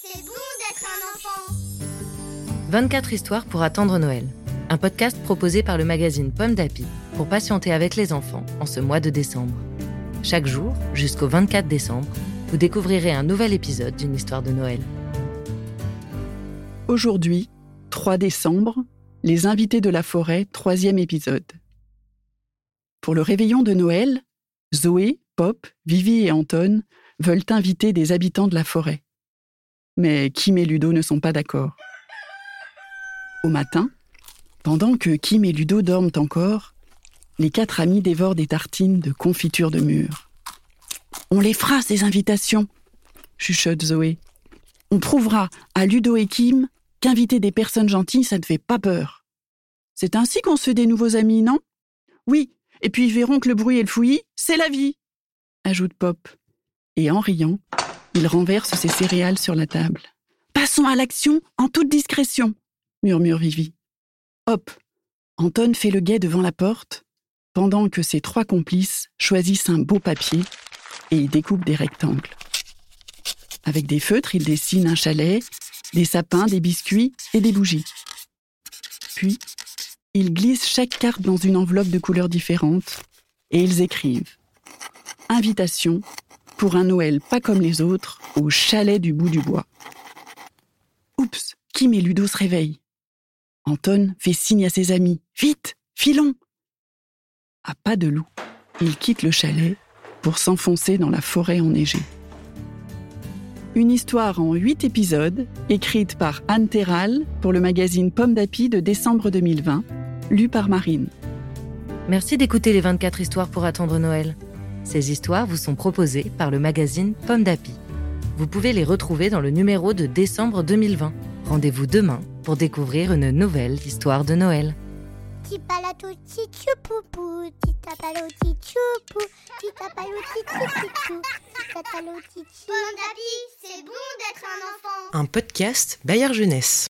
c'est bon d'être un enfant. 24 histoires pour attendre Noël. Un podcast proposé par le magazine Pomme d'Api pour patienter avec les enfants en ce mois de décembre. Chaque jour, jusqu'au 24 décembre, vous découvrirez un nouvel épisode d'une histoire de Noël. Aujourd'hui, 3 décembre, les invités de la forêt, troisième épisode. Pour le réveillon de Noël, Zoé, Pop, Vivi et Anton veulent inviter des habitants de la forêt. Mais Kim et Ludo ne sont pas d'accord. Au matin, pendant que Kim et Ludo dorment encore, les quatre amis dévorent des tartines de confiture de mûre. On les fera, ces invitations, chuchote Zoé. On prouvera à Ludo et Kim qu'inviter des personnes gentilles, ça ne fait pas peur. C'est ainsi qu'on se fait des nouveaux amis, non? Oui, et puis ils verront que le bruit et le fouillis, c'est la vie, ajoute Pop. Et en riant, il renverse ses céréales sur la table. Passons à l'action en toute discrétion, murmure Vivi. Hop, Anton fait le guet devant la porte, pendant que ses trois complices choisissent un beau papier et y découpent des rectangles. Avec des feutres, ils dessinent un chalet, des sapins, des biscuits et des bougies. Puis, ils glissent chaque carte dans une enveloppe de couleurs différentes et ils écrivent Invitation pour un Noël pas comme les autres au chalet du bout du bois. Oups, Kim et Ludo se réveillent. Anton fait signe à ses amis Vite, filons À pas de loup, ils quittent le chalet pour s'enfoncer dans la forêt enneigée. Une histoire en huit épisodes, écrite par Anne Terral pour le magazine Pomme d'Api de décembre 2020, lue par Marine. Merci d'écouter les 24 histoires pour attendre Noël. Ces histoires vous sont proposées par le magazine Pomme d'Api. Vous pouvez les retrouver dans le numéro de décembre 2020. Rendez-vous demain pour découvrir une nouvelle histoire de Noël. Pomme d'Api, c'est bon d'être un enfant. Un podcast Bayard Jeunesse.